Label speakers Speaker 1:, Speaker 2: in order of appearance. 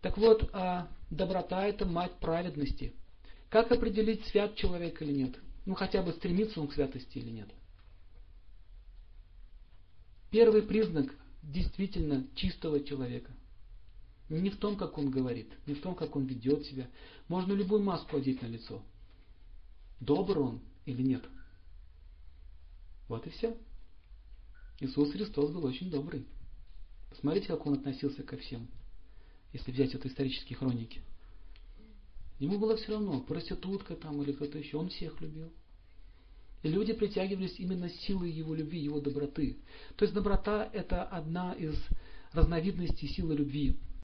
Speaker 1: Так вот, а доброта это мать праведности. Как определить, свят человек или нет? Ну, хотя бы стремится он к святости или нет? Первый признак действительно чистого человека. Не в том, как он говорит, не в том, как он ведет себя. Можно любую маску одеть на лицо. Добр он или нет? Вот и все. Иисус Христос был очень добрый. Посмотрите, как он относился ко всем, если взять это исторические хроники. Ему было все равно, проститутка там или кто-то еще, он всех любил. И люди притягивались именно силой его любви, его доброты. То есть доброта это одна из разновидностей силы любви.